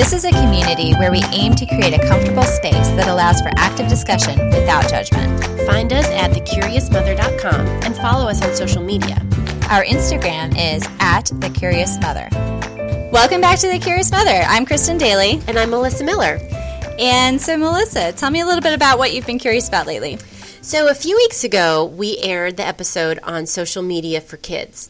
This is a community where we aim to create a comfortable space that allows for active discussion without judgment. Find us at thecuriousmother.com and follow us on social media. Our Instagram is at thecuriousmother. Welcome back to The Curious Mother. I'm Kristen Daly. And I'm Melissa Miller. And so, Melissa, tell me a little bit about what you've been curious about lately. So, a few weeks ago, we aired the episode on social media for kids.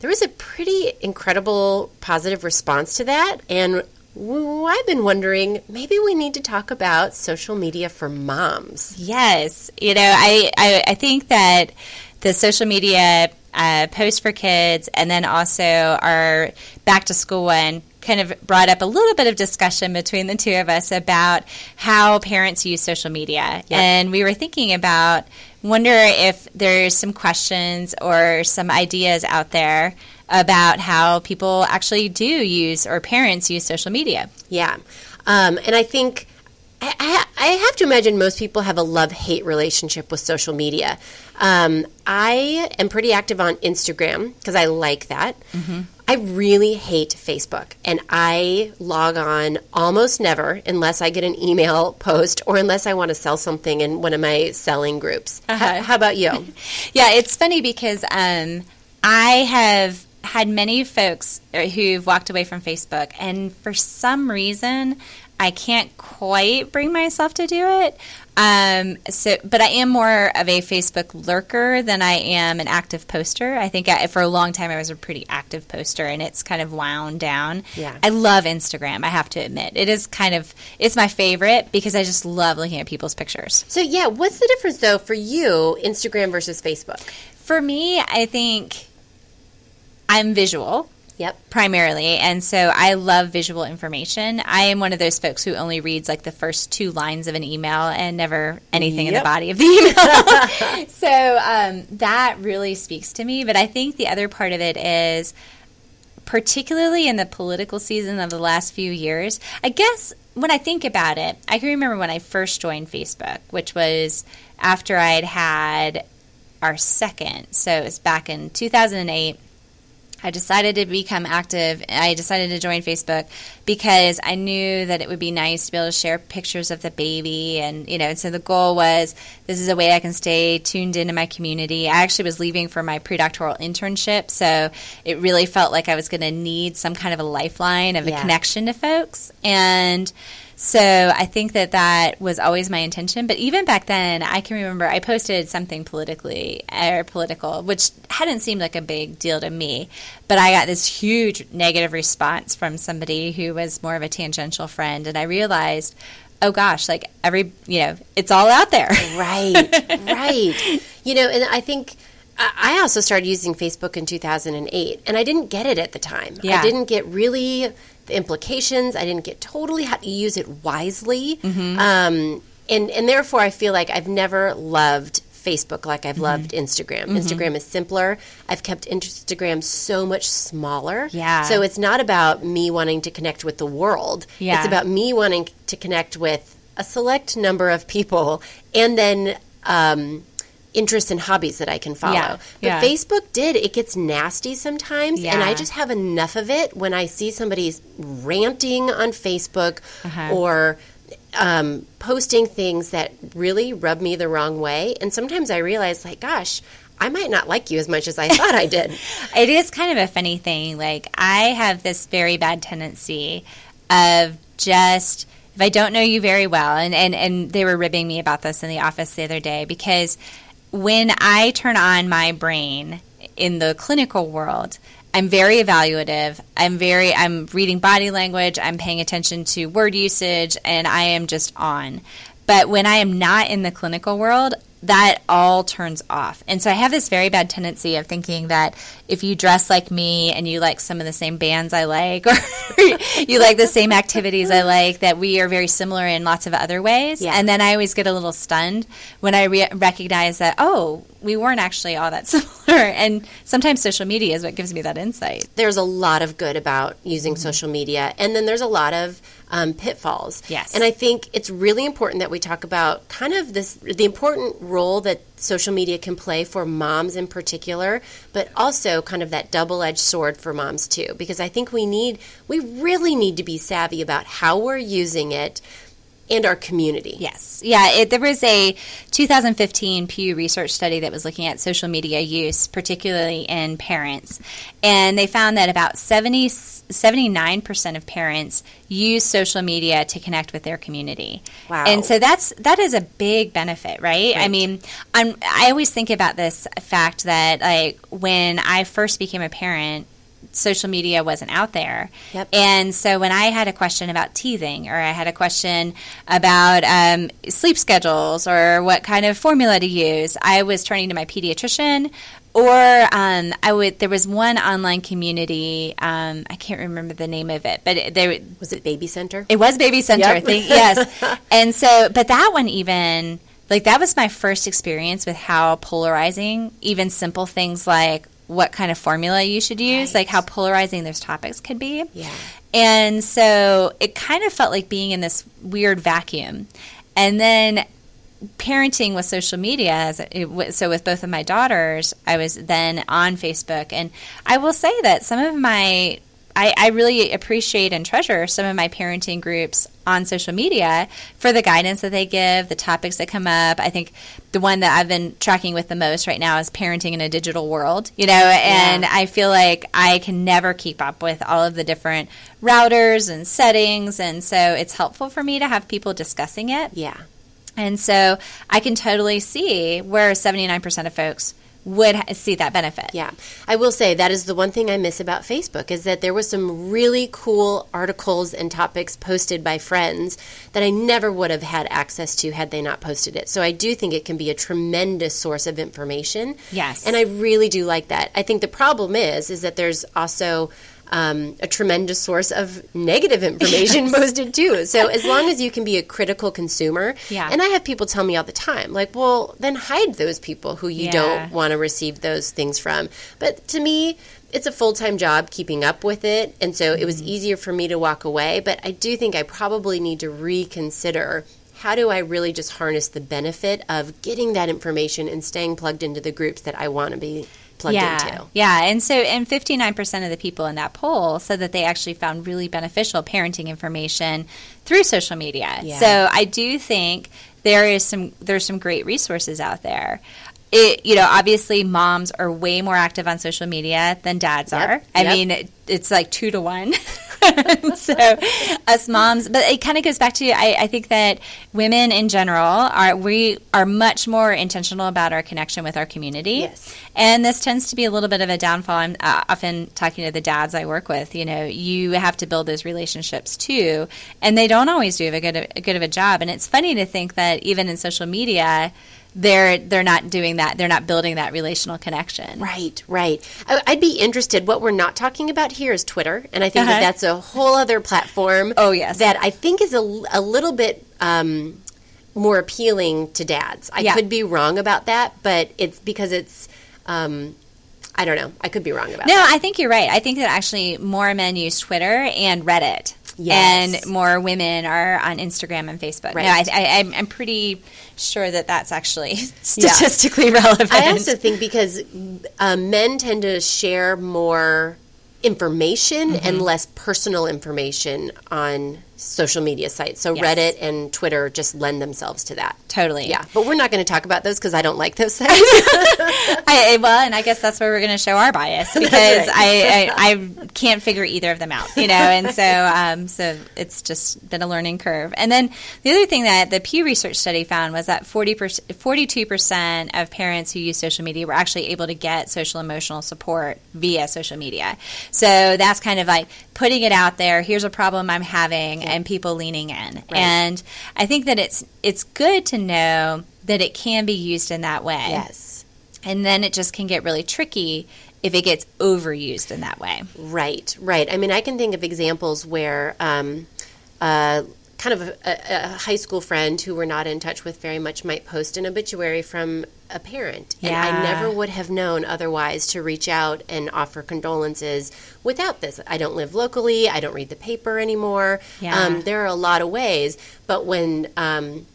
There was a pretty incredible positive response to that, and I've been wondering maybe we need to talk about social media for moms. Yes, you know, I I, I think that the social media uh, post for kids, and then also our back to school one kind of brought up a little bit of discussion between the two of us about how parents use social media. Yep. And we were thinking about wonder if there's some questions or some ideas out there about how people actually do use or parents use social media. Yeah. Um, and I think I, I, have to imagine most people have a love hate relationship with social media. Um, I am pretty active on Instagram because I like that. Mm-hmm. I really hate Facebook, and I log on almost never unless I get an email post or unless I want to sell something in one of my selling groups. Uh-huh. How, how, about you? yeah, it's funny because um, I have had many folks who've walked away from Facebook, and for some reason, I can't quite bring myself to do it. Um, so, but I am more of a Facebook lurker than I am an active poster. I think I, for a long time I was a pretty active poster, and it's kind of wound down. Yeah, I love Instagram. I have to admit, it is kind of it's my favorite because I just love looking at people's pictures. So, yeah, what's the difference though for you, Instagram versus Facebook? For me, I think I'm visual. Yep. Primarily. And so I love visual information. I am one of those folks who only reads like the first two lines of an email and never anything yep. in the body of the email. so um, that really speaks to me. But I think the other part of it is, particularly in the political season of the last few years, I guess when I think about it, I can remember when I first joined Facebook, which was after I'd had our second. So it was back in 2008 I decided to become active. I decided to join Facebook because I knew that it would be nice to be able to share pictures of the baby. And, you know, and so the goal was this is a way I can stay tuned into my community. I actually was leaving for my predoctoral internship. So it really felt like I was going to need some kind of a lifeline of a connection to folks. And, so I think that that was always my intention. But even back then, I can remember I posted something politically or political, which hadn't seemed like a big deal to me. But I got this huge negative response from somebody who was more of a tangential friend. And I realized, oh gosh, like every, you know, it's all out there. right, right. You know, and I think. I also started using Facebook in 2008, and I didn't get it at the time. Yeah. I didn't get really the implications. I didn't get totally how to use it wisely. Mm-hmm. Um, and, and therefore, I feel like I've never loved Facebook like I've mm-hmm. loved Instagram. Mm-hmm. Instagram is simpler. I've kept Instagram so much smaller. Yeah. So it's not about me wanting to connect with the world. Yeah. It's about me wanting to connect with a select number of people and then um, interests and hobbies that I can follow. Yeah, but yeah. Facebook did. It gets nasty sometimes, yeah. and I just have enough of it when I see somebody ranting on Facebook uh-huh. or um, posting things that really rub me the wrong way. And sometimes I realize, like, gosh, I might not like you as much as I thought I did. it is kind of a funny thing. Like, I have this very bad tendency of just if I don't know you very well, and, and, and they were ribbing me about this in the office the other day because when I turn on my brain in the clinical world, I'm very evaluative. I'm very I'm reading body language, I'm paying attention to word usage and I am just on. But when I am not in the clinical world, that all turns off. And so I have this very bad tendency of thinking that if you dress like me and you like some of the same bands I like, or you like the same activities I like, that we are very similar in lots of other ways. Yeah. And then I always get a little stunned when I re- recognize that, oh, we weren't actually all that similar. And sometimes social media is what gives me that insight. There's a lot of good about using mm-hmm. social media, and then there's a lot of um, pitfalls. Yes. And I think it's really important that we talk about kind of this the important role that social media can play for moms in particular, but also kind of that double edged sword for moms too. Because I think we need, we really need to be savvy about how we're using it and our community. Yes. Yeah. It, there was a 2015 Pew Research study that was looking at social media use, particularly in parents. And they found that about 70, 79% of parents use social media to connect with their community. Wow. And so that's that is a big benefit, right? right. I mean, I'm, I always think about this fact that like when I first became a parent, social media wasn't out there. Yep. And so when I had a question about teething or I had a question about um, sleep schedules or what kind of formula to use, I was turning to my pediatrician or um, I would. There was one online community. Um, I can't remember the name of it, but there was it Baby Center. It was Baby Center. Yep. I think yes. and so, but that one even like that was my first experience with how polarizing even simple things like what kind of formula you should use, right. like how polarizing those topics could be. Yeah. And so it kind of felt like being in this weird vacuum. And then parenting with social media, so with both of my daughters, I was then on Facebook. And I will say that some of my I, I, really appreciate and treasure some of my parenting groups on social media for the guidance that they give, the topics that come up. I think the one that I've been tracking with the most right now is parenting in a digital world, you know, and yeah. I feel like I can never keep up with all of the different routers and settings. And so it's helpful for me to have people discussing it. Yeah. And so I can totally see where 79% of folks would see that benefit. Yeah. I will say that is the one thing I miss about Facebook is that there was some really cool articles and topics posted by friends that I never would have had access to had they not posted it. So I do think it can be a tremendous source of information. Yes. And I really do like that. I think the problem is is that there's also um, a tremendous source of negative information yes. posted too. So as long as you can be a critical consumer, yeah. and I have people tell me all the time, like, well, then hide those people who you yeah. don't want to receive those things from. But to me, it's a full time job keeping up with it, and so mm-hmm. it was mm-hmm. easier for me to walk away. But I do think I probably need to reconsider how do I really just harness the benefit of getting that information and staying plugged into the groups that I want to be plugged yeah, into. Yeah, and so and 59% of the people in that poll said that they actually found really beneficial parenting information through social media. Yeah. So I do think there is some there's some great resources out there. It, you know, obviously moms are way more active on social media than dads yep, are. I yep. mean, it, it's like two to one. so us moms, but it kind of goes back to I, I, think that women in general are we are much more intentional about our connection with our community. Yes. And this tends to be a little bit of a downfall. I'm uh, often talking to the dads I work with. You know, you have to build those relationships too, and they don't always do a good a good of a job. And it's funny to think that even in social media they're they're not doing that. They're not building that relational connection. Right, right. I, would be interested. What we're not talking about here is Twitter, and I think uh-huh. that that's a whole other platform. Oh yes, that I think is a, a little bit. Um, more appealing to dads. I yeah. could be wrong about that, but it's because it's um, I don't know. I could be wrong about no, that. No, I think you're right. I think that actually more men use Twitter and Reddit. Yes. And more women are on Instagram and Facebook. Right. No, I, I, I'm pretty sure that that's actually statistically yeah. relevant. I also think because uh, men tend to share more information mm-hmm. and less personal information on social media sites. So yes. Reddit and Twitter just lend themselves to that. Totally. Yeah. But we're not going to talk about those because I don't like those sites. I, well, and I guess that's where we're going to show our bias because right. I, I, I can't figure either of them out, you know, and so um, so it's just been a learning curve. And then the other thing that the Pew Research study found was that 40 42% of parents who use social media were actually able to get social emotional support via social media. So that's kind of like putting it out there. Here's a problem I'm having and people leaning in. Right. And I think that it's it's good to know that it can be used in that way. Yes. And then it just can get really tricky if it gets overused in that way. Right, right. I mean, I can think of examples where um, uh, kind of a, a, high school friend who we're not in touch with very much might post an obituary from a parent. Yeah. And I never would have known otherwise to reach out and offer condolences without this. I don't live locally, I don't read the paper anymore. Yeah. Um, there are a lot of ways. But when um,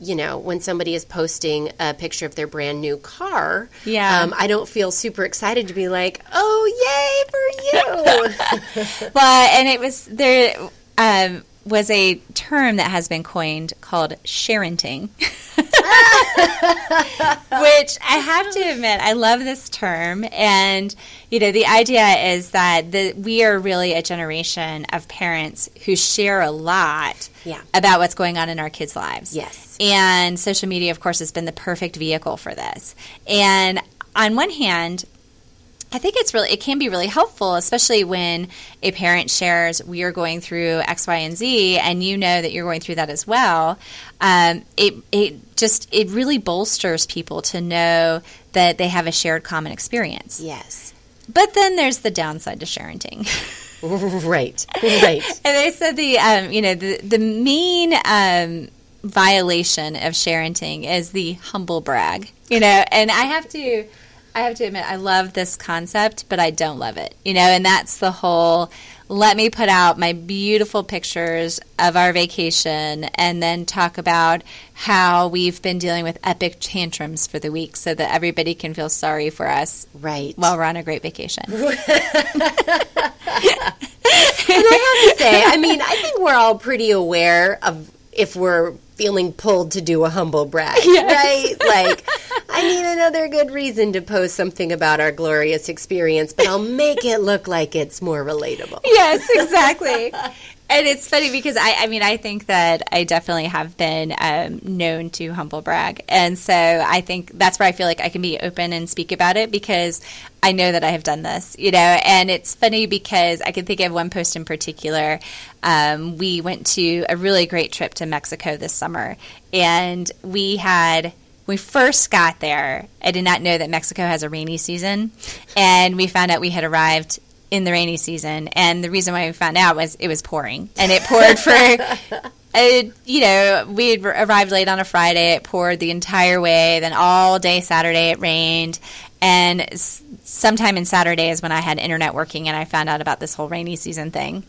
you know, when somebody is posting a picture of their brand new car, Yeah. um, I don't feel super excited to be like, "Oh, yay for you!" well, and it was there um, was a term that has been coined called sharenting. Which I have to admit, I love this term, and you know, the idea is that the, we are really a generation of parents who share a lot Yeah. about what's going on in our kids' lives. Yes. and social media, of course, has been the perfect vehicle for this. And on one hand, I think it's really it can be really helpful, especially when a parent shares we are going through X, Y, and Z, and you know that you're going through that as well. Um, it it just it really bolsters people to know that they have a shared common experience. yes, But then there's the downside to sharenting. right, right. And they said the um, you know the the main um, violation of sharenting is the humble brag. You know, and I have to I have to admit I love this concept, but I don't love it. You know, and that's the whole let me put out my beautiful pictures of our vacation and then talk about how we've been dealing with epic tantrums for the week so that everybody can feel sorry for us Right. while we're on a great vacation. And I have to say, I mean, I think we're all pretty aware of if we're feeling pulled to do a humble brag, right? Like, I need another good reason to post something about our glorious experience, but I'll make it look like it's more relatable. yes, exactly. and it's funny because I, I mean, I think that I definitely have been um, known to humble brag. And so I think that's where I feel like I can be open and speak about it because I know that I have done this, you know. And it's funny because I can think of one post in particular. Um, we went to a really great trip to Mexico this summer, and we had we first got there, I did not know that Mexico has a rainy season, and we found out we had arrived in the rainy season. And the reason why we found out was it was pouring, and it poured for. Uh, you know, we had arrived late on a Friday. It poured the entire way. Then all day Saturday it rained, and s- sometime in Saturday is when I had internet working, and I found out about this whole rainy season thing.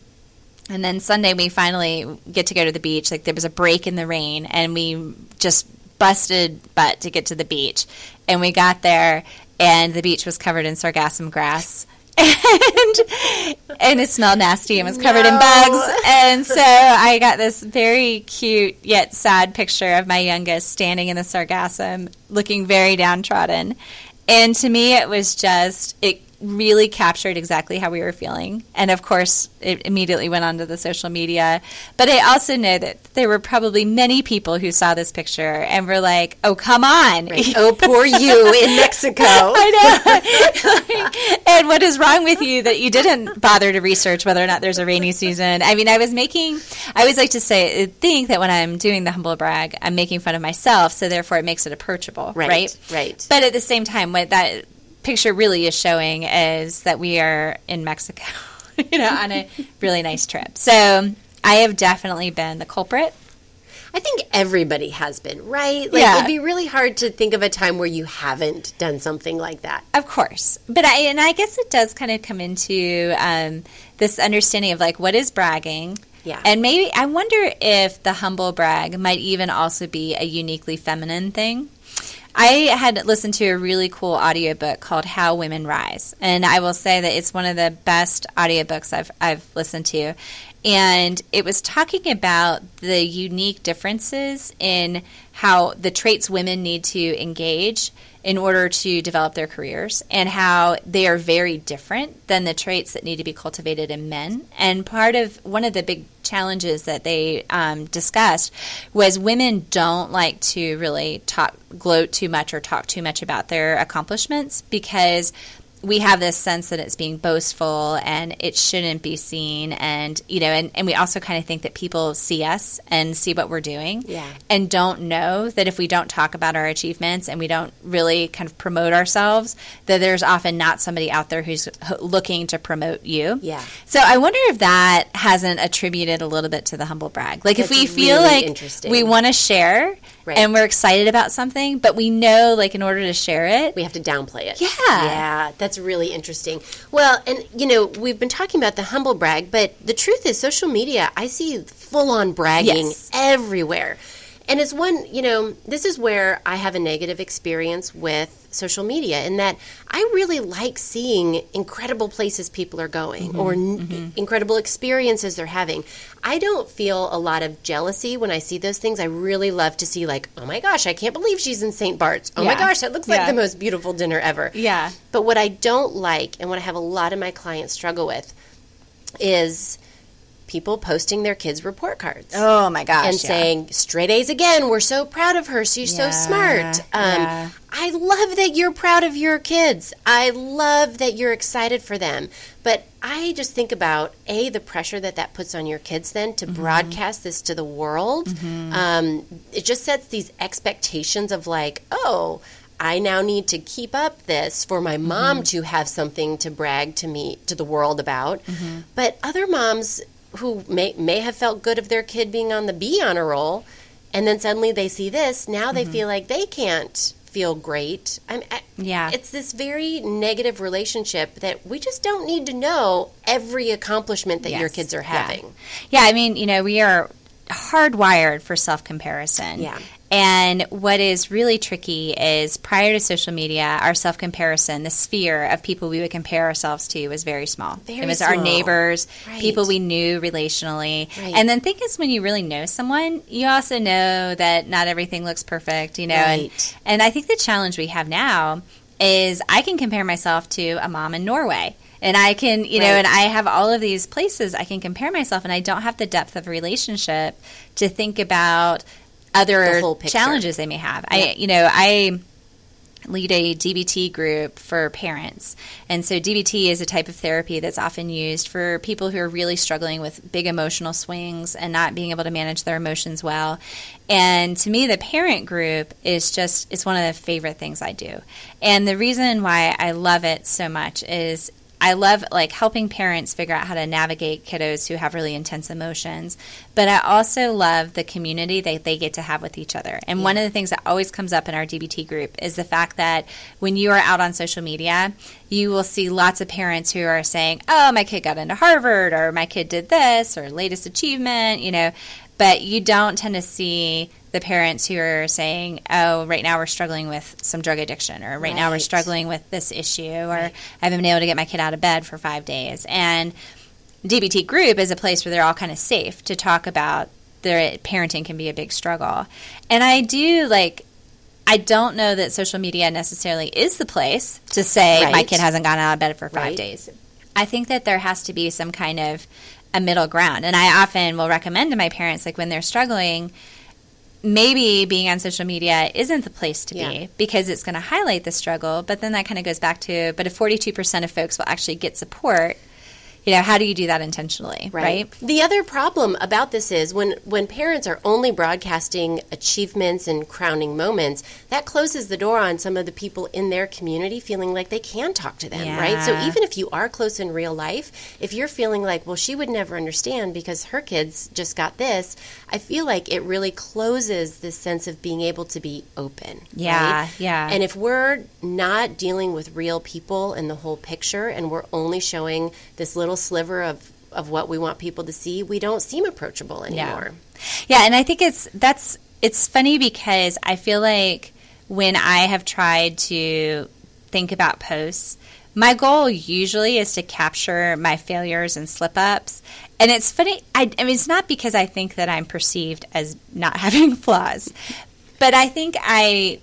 And then Sunday we finally get to go to the beach. Like there was a break in the rain, and we just busted butt to get to the beach. And we got there, and the beach was covered in sargassum grass. And and it smelled nasty and was covered in bugs. And so I got this very cute yet sad picture of my youngest standing in the sargassum, looking very downtrodden. And to me, it was just it really captured exactly how we were feeling. And of course, it immediately went onto the social media. But I also know that there were probably many people who saw this picture and were like, "Oh, come on." Oh, poor you in Mexico. I know. and what is wrong with you that you didn't bother to research whether or not there's a rainy season? I mean, I was making, I always like to say, think that when I'm doing the humble brag, I'm making fun of myself, so therefore it makes it approachable, Right, right? right. But at the same time, what that picture really is showing is that we are in Mexico, you know, on a really nice trip. So I have definitely been the culprit. I think everybody has been, right? Like, Yeah. it'd be really hard to think of a time where you haven't done something like that. Of course, but I and I guess it does kind of come into um, this understanding of like what is bragging. Yeah. And maybe I wonder if the humble brag might even also be a uniquely feminine thing. I had listened to a really cool audiobook called How Women Rise. And I will say that it's one of the best audiobooks I've, I've listened to. And it was talking about the unique differences in how the traits women need to engage in order to develop their careers and how they are very different than the traits that need to be cultivated in men. And part of one of the big challenges that they um, discussed was women don't like to really talk, gloat too much or talk too much about their accomplishments because we have this sense that it's being boastful and it shouldn't be seen and you know and, and we also kind of think that people see us and see what we're doing Yeah. and don't know that if we don't talk about our achievements and we don't really kind of promote ourselves that there's often not somebody out there who's looking to promote you Yeah. so i wonder if that hasn't attributed a little bit to the humble brag like if That's we feel really like we want to share Right. and we're excited about something but we know like in order to share it We have to downplay it. Yeah. Yeah, that's really interesting. Well, and you know, we've been talking about the humble brag, but the truth is social media, I see full on bragging Yes. everywhere. And as one, you know, this is where I have a negative experience with social media in that I really like seeing incredible places people are going mm-hmm, or n- mm-hmm. incredible experiences they're having. I don't feel a lot of jealousy when I see those things. I really love to see, like, oh my gosh, I can't believe she's in St. Bart's. Oh yeah. my gosh, that looks like the most beautiful dinner ever. Yeah. But what I don't like and what I have a lot of my clients struggle with is people posting their kids' report cards. Oh my gosh. And yeah. saying, straight A's again, we're so proud of her. She's yeah, so smart. Um, yeah. I love that you're proud of your kids. I love that you're excited for them. But I just think about, A, the pressure that that puts on your kids then to mm-hmm. broadcast this to the world. Mm-hmm. Um, it just sets these expectations of, like, oh, I now need to keep up this for my mom mm-hmm. to have something to brag to me to the world about. Mm-hmm. But other moms who may may have felt good of their kid being on the B honor roll, and then suddenly they see this. Now they mm-hmm. feel like they can't feel great. I'm, I, yeah, it's this very negative relationship that we just don't need to know every accomplishment that yes. your kids are having. Yeah. yeah, I mean, you know, we are hardwired for self comparison. Yeah. And what is really tricky is prior to social media, our self comparison, the sphere of people we would compare ourselves to was very small. Very it was small. our neighbors, right. people we knew relationally. Right. And then think is when you really know someone, you also know that not everything looks perfect, you know. Right. And, and I think the challenge we have now is I can compare myself to a mom in Norway and I can, you right. know, and I have all of these places I can compare myself, and I don't have the depth of relationship to think about other challenges they may have. I, you know, I lead a DBT group for parents. And so DBT is a type of therapy that's often used for people who are really struggling with big emotional swings and not being able to manage their emotions well. And to me the parent group is just it's one of the favorite things I do. And the reason why I love it so much is I love like helping parents figure out how to navigate kiddos who have really intense emotions, but I also love the community that they get to have with each other. And yeah. one of the things that always comes up in our DBT group is the fact that when you are out on social media, you will see lots of parents who are saying, "Oh, my kid got into Harvard," or "My kid did this," or "Latest achievement," you know, but you don't tend to see the parents who are saying, "Oh, right now we're struggling with some drug addiction," or "Right, right. now we're struggling with this issue," or right. "I haven't been able to get my kid out of bed for five days." And DBT group is a place where they're all kind of safe to talk about their parenting can be a big struggle. And I do like. I don't know that social media necessarily is the place to say right. my kid hasn't gone out of bed for five days. I think that there has to be some kind of a middle ground. And I often will recommend to my parents, like when they're struggling, maybe being on social media isn't the place to yeah. be because it's going to highlight the struggle. But then that kind of goes back to, but if 42% of folks will actually get support, you know how do you do that intentionally right. right. the other problem about this is when when parents are only broadcasting achievements and crowning moments that closes the door on some of the people in their community feeling like they can talk to them yeah. right so even if you are close in real life if you're feeling like well she would never understand because her kids just got this i feel like it really closes this sense of being able to be open yeah right? yeah and if we're not dealing with real people in the whole picture and we're only showing this little little sliver of of what we want people to see, we don't seem approachable anymore. Yeah. yeah, and I think it's that's it's funny because I feel like when I have tried to think about posts, my goal usually is to capture my failures and slip ups. And it's funny, I, I, mean, it's not because I think that I'm perceived as not having flaws, but I think I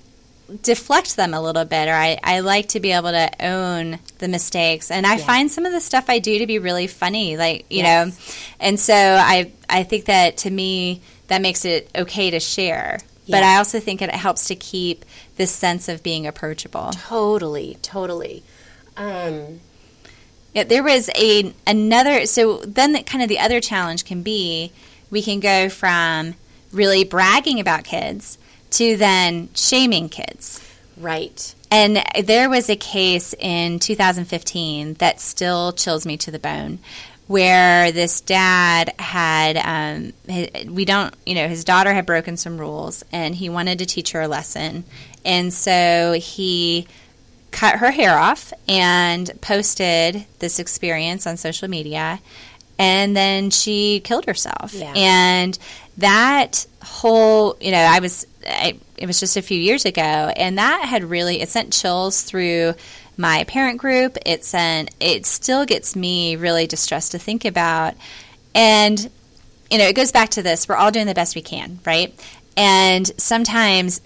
deflect them a little bit or I, I like to be able to own the mistakes and I yeah. find some of the stuff I do to be really funny like you yes. know and so I I think that to me that makes it okay to share yeah. but I also think it helps to keep this sense of being approachable totally totally um, yeah, there was a another so then the, kind of the other challenge can be we can go from really bragging about kids to then shaming kids. Right. And there was a case in 2015 that still chills me to the bone where this dad had um, we don't you know his daughter had broken some rules and he wanted to teach her a lesson and so he cut her hair off and posted this experience on social media and then she killed herself. Yeah. And that whole, you know, I was, I, it was just a few years ago, and that had really, it sent chills through my parent group. It sent, it still gets me really distressed to think about. And, you know, it goes back to this we're all doing the best we can, right? And sometimes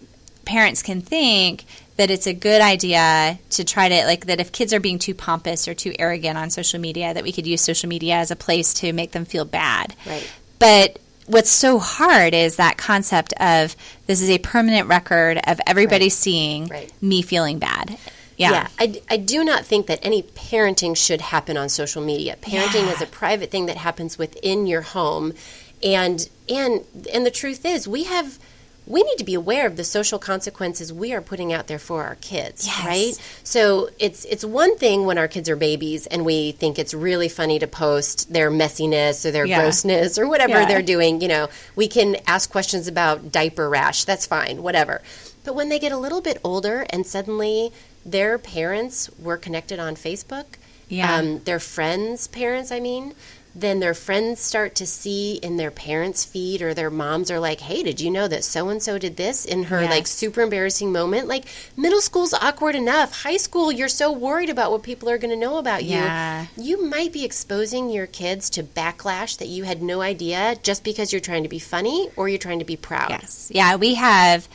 parents can think that it's a good idea to try to like that if kids are being too pompous or too arrogant on social media that we could use social media as a place to make them feel bad. Right. But what's so hard is that concept of this is a permanent record of everybody Right. seeing Right. me feeling bad. Yeah. Yeah, I, I do not think that any parenting should happen on social media. Parenting Yeah. is a private thing that happens within your home, and and and the truth is, we have we need to be aware of the social consequences we are putting out there for our kids, Yes. right? So it's it's one thing when our kids are babies and we think it's really funny to post their messiness or their Yeah. grossness or whatever Yeah. they're doing. You know, we can ask questions about diaper rash. That's fine, whatever. But when they get a little bit older and suddenly their parents were connected on Facebook, Yeah. um, their friends' parents, I mean, then their friends start to see in their parents' feed or their moms are like, hey, did you know that so and so did this in her like super embarrassing moment? Like, middle school's awkward enough. High school, you're so worried about what people are going to know about you. Yeah. You might be exposing your kids to backlash that you had no idea just because you're trying to be funny or you're trying to be proud. Yes. Yeah, we have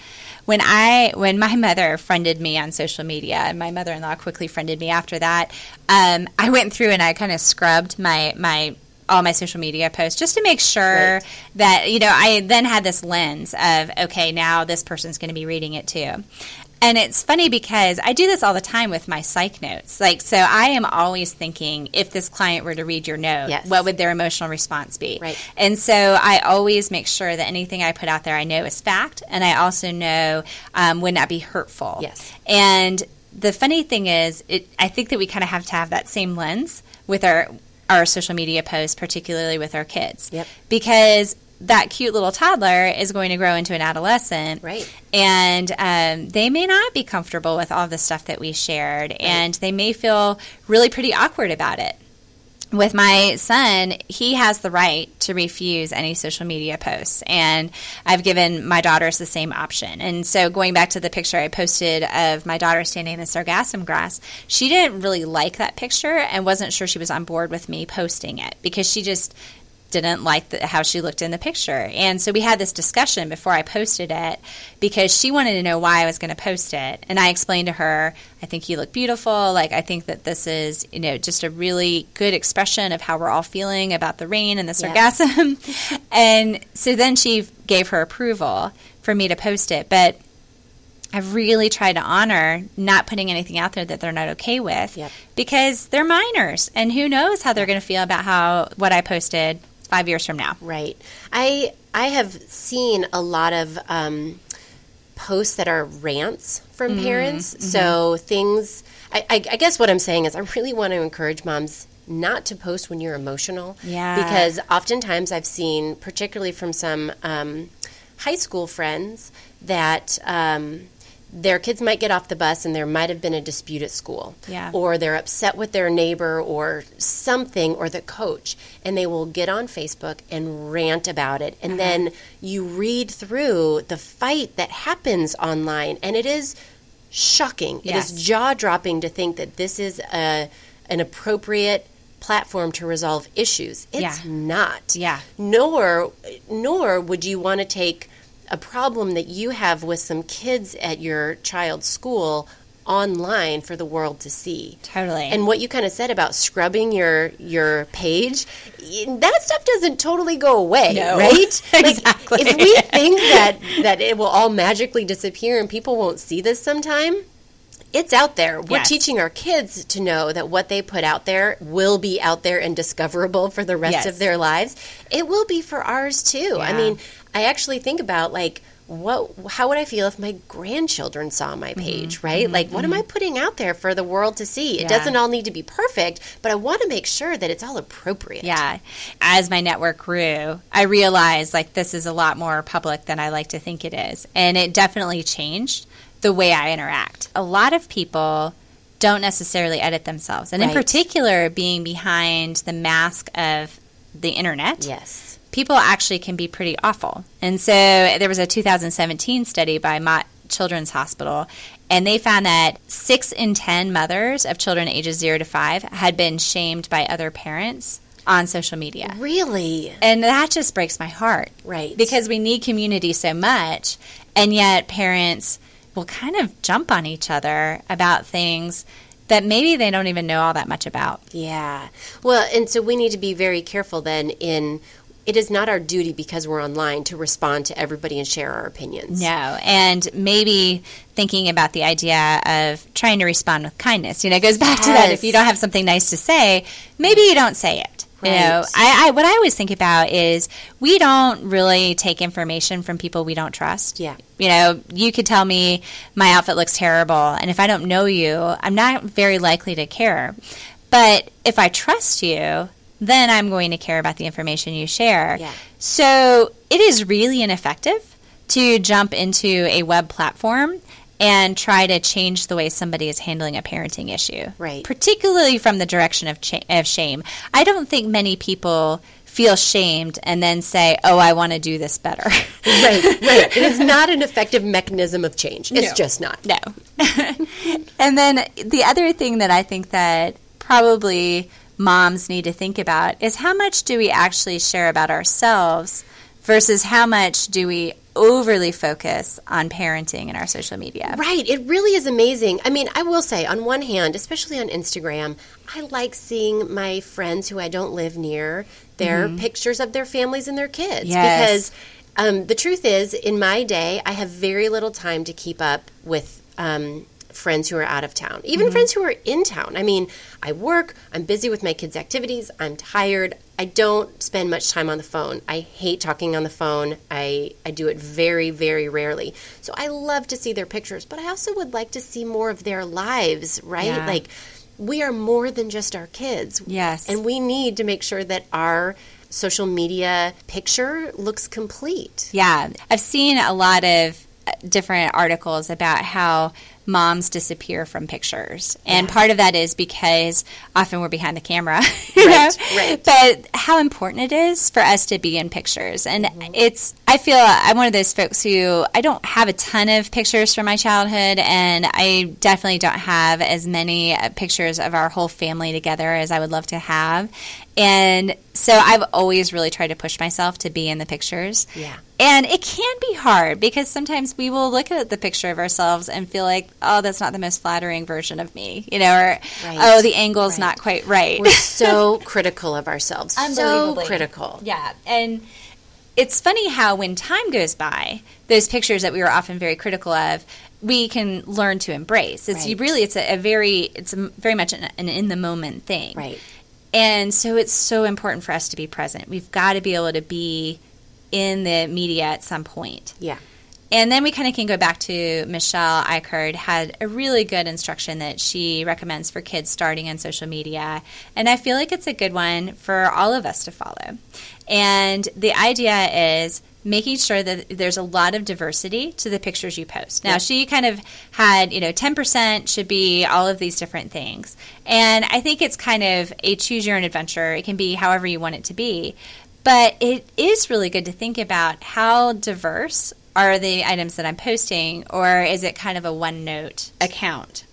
when I when my mother friended me on social media and my mother-in-law quickly friended me after that, um, I went through and I kind of scrubbed my my all my social media posts just to make sure Right. that you know I then had this lens of okay, now this person's going to be reading it too. And it's funny because I do this all the time with my psych notes. Like, so I am always thinking if this client were to read your note, Yes. what would their emotional response be? Right. And so I always make sure that anything I put out there I know is fact, and I also know um, would not be hurtful. Yes. And the funny thing is, it, I think that we kind of have to have that same lens with our our social media posts, particularly with our kids. Yep. Because that cute little toddler is going to grow into an adolescent. Right. And um, they may not be comfortable with all the stuff that we shared, and they may feel really pretty awkward about it with my son, he has the right to refuse any social media posts. And I've given my daughters the same option. And so, going back to the picture I posted of my daughter standing in the sargassum grass, she didn't really like that picture and wasn't sure she was on board with me posting it because she just didn't like the, how she looked in the picture. And so we had this discussion before I posted it because she wanted to know why I was going to post it. And I explained to her, I think you look beautiful. Like, I think that this is, you know, just a really good expression of how we're all feeling about the rain and the Yeah. and so then she gave her approval for me to post it. But I've really tried to honor not putting anything out there that they're not okay with Yep. because they're minors and who knows how they're going to feel about how what I posted five years from now. Right. I I have seen a lot of um, posts that are rants from Mm-hmm. parents. So things. I, I, I guess what I'm saying is I really want to encourage moms not to post when you're emotional. Yeah. Because oftentimes I've seen, particularly from some um, high school friends, that. Um, their kids might get off the bus and there might have been a dispute at school. Yeah. Or they're upset with their neighbor or something or the coach and they will get on Facebook and rant about it. And uh-huh. then you read through the fight that happens online and it is shocking. It Yes. is jaw-dropping to think that this is a an appropriate platform to resolve issues. It's Yeah. not. Yeah. Nor nor would you want to take a problem that you have with some kids at your child's school online for the world to see. Totally. And what you kind of said about scrubbing your your page, that stuff doesn't totally go away, No. right? Like, Exactly. If we think that that it will all magically disappear and people won't see this sometime, it's out there. We're Yes. teaching our kids to know that what they put out there will be out there and discoverable for the rest Yes. of their lives. It will be for ours too. I mean, I actually think about like what how would I feel if my grandchildren saw my Mm-hmm. page, right? Like what am I putting out there for the world to see? It Yeah. doesn't all need to be perfect, but I want to make sure that it's all appropriate. Yeah. As my network grew, I realized like this is a lot more public than I like to think it is. And it definitely changed the way I interact. A lot of people don't necessarily edit themselves. And in particular, being behind the mask of the internet. Yes. People actually can be pretty awful. And so there was a 2017 study by Mott Children's Hospital, and they found that six in 10 mothers of children ages zero to five had been shamed by other parents on social media. Really? And that just breaks my heart. Right. Because we need community so much, and yet parents will kind of jump on each other about things that maybe they don't even know all that much about. Yeah. Well, and so we need to be very careful then in it is not our duty because we're online to respond to everybody and share our opinions. No, and maybe thinking about the idea of trying to respond with kindness. You know, it goes back to that. If you don't have something nice to say, maybe you don't say it. Right. You know, I, I, what I always think about is we don't really take information from people we don't trust. Yeah. You know, you could tell me my outfit looks terrible, and if I don't know you, I'm not very likely to care. But if I trust you, then I'm going to care about the information you share. Yeah. So it is really ineffective to jump into a web platform and try to change the way somebody is handling a parenting issue. Right. Particularly from the direction of, cha- of shame. I don't think many people feel shamed and then say, "Oh, I want to do this better." right, right. It is not an effective mechanism of change. It's no. just not. No. and then the other thing that I think that probably moms need to think about is how much do we actually share about ourselves versus how much do we overly focus on parenting in our social media. Right. It really is amazing. I mean, I will say, on one hand, especially on Instagram, I like seeing my friends who I don't live near, their mm-hmm. pictures of their families and their kids. Yes. Because um, the truth is, in my day, I have very little time to keep up with um, friends who are out of town, even mm-hmm. friends who are in town. I mean, I work, I'm busy with my kids' activities, I'm tired. I don't spend much time on the phone. I hate talking on the phone. I, I do it very, very rarely. So I love to see their pictures, but I also would like to see more of their lives, right? Yeah. Like, we are more than just our kids. Yes. And we need to make sure that our social media picture looks complete. Yeah. I've seen a lot of different articles about how moms disappear from pictures. And part of that is because often we're behind the camera. right, right. But how important it is for us to be in pictures. And mm-hmm. it's, I feel I'm one of those folks who I don't have a ton of pictures from my childhood, and I definitely don't have as many pictures of our whole family together as I would love to have. And so I've always really tried to push myself to be in the pictures. Yeah. And it can be hard because sometimes we will look at the picture of ourselves and feel like, oh, that's not the most flattering version of me, you know, or right. oh, the angle's right. not quite right. We're so critical of ourselves. So critical. Yeah. And it's funny how when time goes by, those pictures that we were often very critical of, we can learn to embrace. It's right. really, it's a, a, very, it's a, very much an, an in the moment thing. Right. And so it's so important for us to be present. We've got to be able to be in the media at some point. Yeah. And then we kind of can go back to Michelle Icard had a really good instruction that she recommends for kids starting on social media. And I feel like it's a good one for all of us to follow. And the idea is making sure that there's a lot of diversity to the pictures you post. Now, she kind of had, you know, 10% should be all of these different things. And I think it's kind of a choose your own adventure. It can be however you want it to be. But it is really good to think about how diverse are the items that I'm posting, or is it kind of a one note account?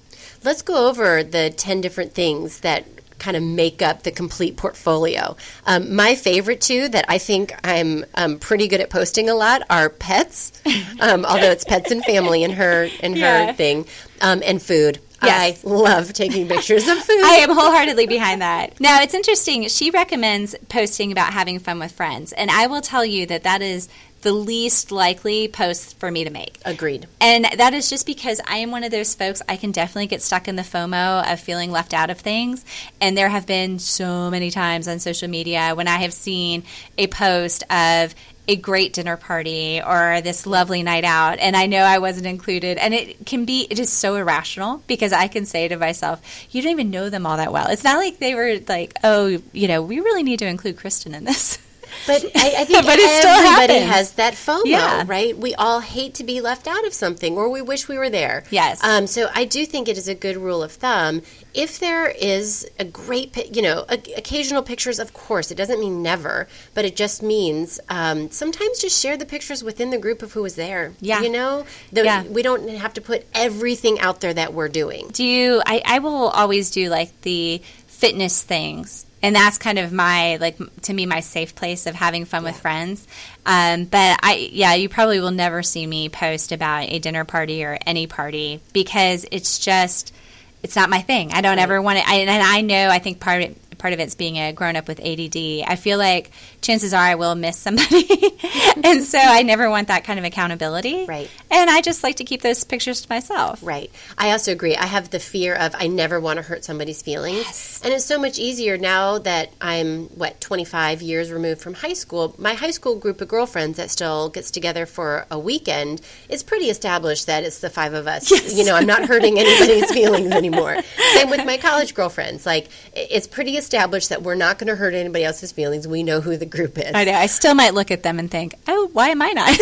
Let's go over the 10 different things that kind of make up the complete portfolio. Um, my favorite two that I think I'm um, pretty good at posting a lot are pets, um, although it's pets and family in her in yeah. her thing, um, and food. Yes. I love taking pictures of food. I am wholeheartedly behind that. Now, it's interesting. She recommends posting about having fun with friends. And I will tell you that that is the least likely post for me to make. Agreed. And that is just because I am one of those folks, I can definitely get stuck in the FOMO of feeling left out of things. And there have been so many times on social media when I have seen a post of a great dinner party or this lovely night out. And I know I wasn't included. And it can be it is so irrational because I can say to myself you don't even know them all that well. It's not like they were like oh you know we really need to include Kristen in this But I, I think but it still everybody has that FOMO, Yeah. right? We all hate to be left out of something, or we wish we were there. Yes. Um, so I do think it is a good rule of thumb. If there is a great, you know, o- occasional pictures, of course, it doesn't mean never, but it just means um, sometimes just share the pictures within the group of who was there. Yeah. You know, The- Yeah. we don't have to put everything out there that we're doing. do you I, I will always do like the fitness things and that's kind of my like to me my safe place of having fun with friends. Um, but i yeah you probably will never see me post about a dinner party or any party because it's just it's not my thing. I don't ever want to I, and i know i think part of part of it's being a grown up with ADD. I feel like chances are I will miss somebody. and so I never want that kind of accountability. Right. And I just like to keep those pictures to myself. Right. I also agree. I have the fear of I never want to hurt somebody's feelings. Yes. And it's so much easier now that I'm, what, 25 years removed from high school. My high school group of girlfriends that still gets together for a weekend, it's pretty established that it's the five of us. You know, I'm not hurting anybody's feelings anymore. Same with my college girlfriends. Like, it's pretty established that we're not going to hurt anybody else's feelings. We know who the group is. I know. I still might look at them and think, "Oh, why am I not?"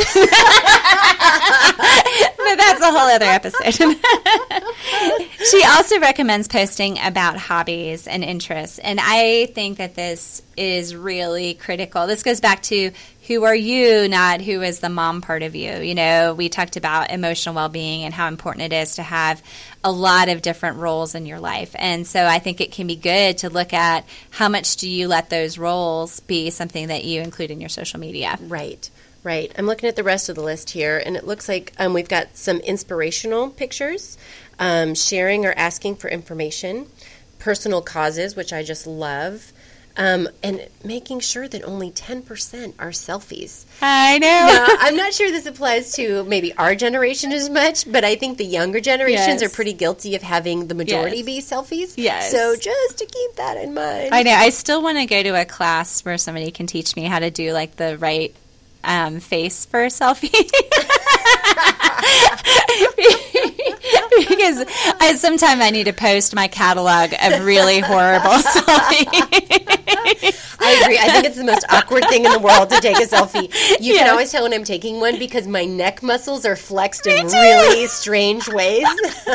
but that's a whole other episode. she also recommends posting about hobbies and interests, and I think that this is really critical. This goes back to who are you, not who is the mom part of you. You know, we talked about emotional well-being and how important it is to have a lot of different roles in your life. And so I think it can be good to look at how much do you let those roles be something that you include in your social media. Right, right. I'm looking at the rest of the list here, and it looks like um, we've got some inspirational pictures, um, sharing or asking for information, personal causes, which I just love, um, and making sure that only 10% are selfies. I know. Now, I'm not sure this applies to maybe our generation as much, but I think the younger generations Yes. are pretty guilty of having the majority Yes. be selfies. Yes. So just to keep that in mind. I know. I still want to go to a class where somebody can teach me how to do like the right um, face for a selfie. because I sometimes I need to post my catalog of really horrible selfies. I agree. I think it's the most awkward thing in the world to take a selfie. You can always tell when I'm taking one because my neck muscles are flexed in really strange ways.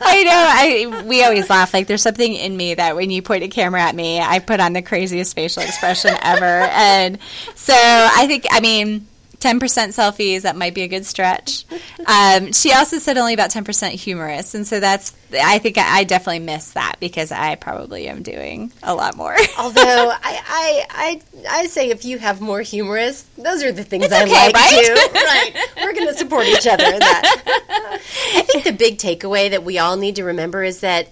I know. I we always laugh. Like there's something in me that when you point a camera at me, I put on the craziest facial expression ever. And so I think, I mean. 10% selfies, that might be a good stretch. Um, she also said only about 10% humorous. And so that's, I think I, I definitely miss that because I probably am doing a lot more. Although I, I, I, I say if you have more humorous, those are the things It's I okay, like right? too. Right. We're going to support each other in that. I think the big takeaway that we all need to remember is that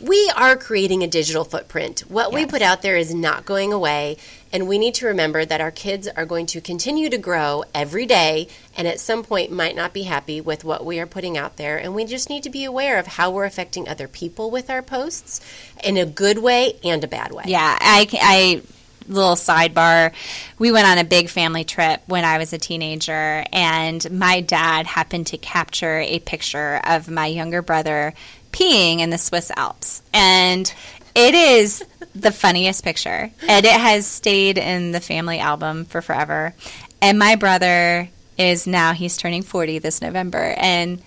we are creating a digital footprint. What we put out there is not going away, and we need to remember that our kids are going to continue to grow every day and at some point might not be happy with what we are putting out there, and we just need to be aware of how we're affecting other people with our posts in a good way and a bad way. Yeah, I, I little sidebar. We went on a big family trip when I was a teenager, and my dad happened to capture a picture of my younger brother peeing in the Swiss Alps, and it is the funniest picture, and it has stayed in the family album for forever. And my brother is now he's turning forty this November, and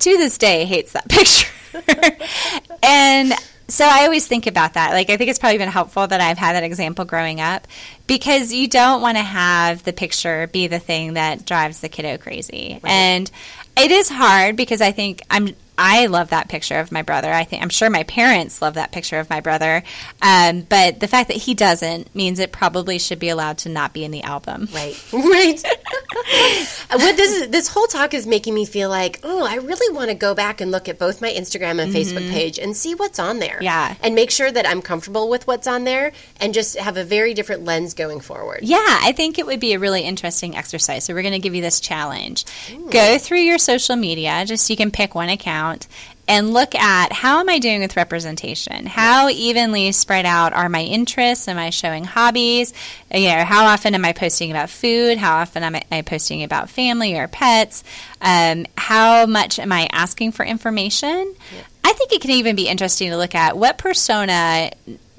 to this day hates that picture. and so I always think about that. Like I think it's probably been helpful that I've had that example growing up because you don't want to have the picture be the thing that drives the kiddo crazy. And it is hard because I think I'm I love that picture of my brother. I think I'm sure my parents love that picture of my brother. Um, but the fact that he doesn't means it probably should be allowed to not be in the album. Right, right. What this this whole talk is making me feel like, oh, I really want to go back and look at both my Instagram and Facebook page and see what's on there. Mm-hmm. Yeah. and make sure that I'm comfortable with what's on there, and just have a very different lens going forward. Yeah, I think it would be a really interesting exercise. So we're going to give you this challenge. Go through your social media, just you can pick one account and look at how am I doing with representation? How evenly spread out are my interests? Am I showing hobbies? You know, how often am I posting about food? How often am I posting about family or pets? Um, how much am I asking for information? I think it can even be interesting to look at what persona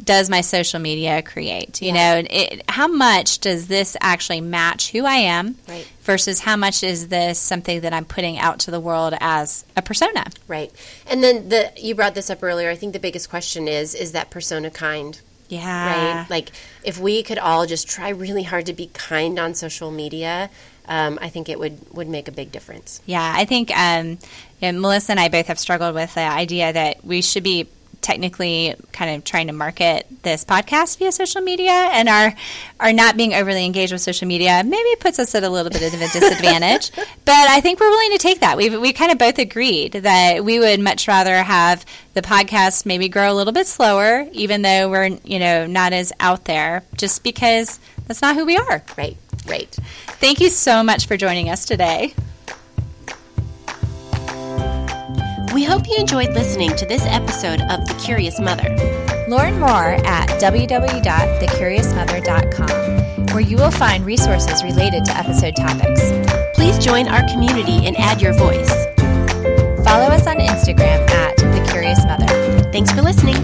does my social media create? You yeah. know, it, how much does this actually match who I am right. versus how much is this something that I'm putting out to the world as a persona? Right. And then the you brought this up earlier. I think the biggest question is is that persona kind? Yeah. Right? Like if we could all just try really hard to be kind on social media, um, I think it would, would make a big difference. Yeah, I think um, you know, Melissa and I both have struggled with the idea that we should be technically kind of trying to market this podcast via social media and our are not being overly engaged with social media maybe puts us at a little bit of a disadvantage. But i think we're willing to take that. We we kind of both agreed that we would much rather have the podcast maybe grow a little bit slower even though we're you know not as out there just because that's not who we are. Right. Right thank you so much for joining us today we hope you enjoyed listening to this episode of The Curious Mother. Learn more at www.thecuriousmother.com, where you will find resources related to episode topics. Please join our community and add your voice. Follow us on Instagram at The Curious Mother. Thanks for listening.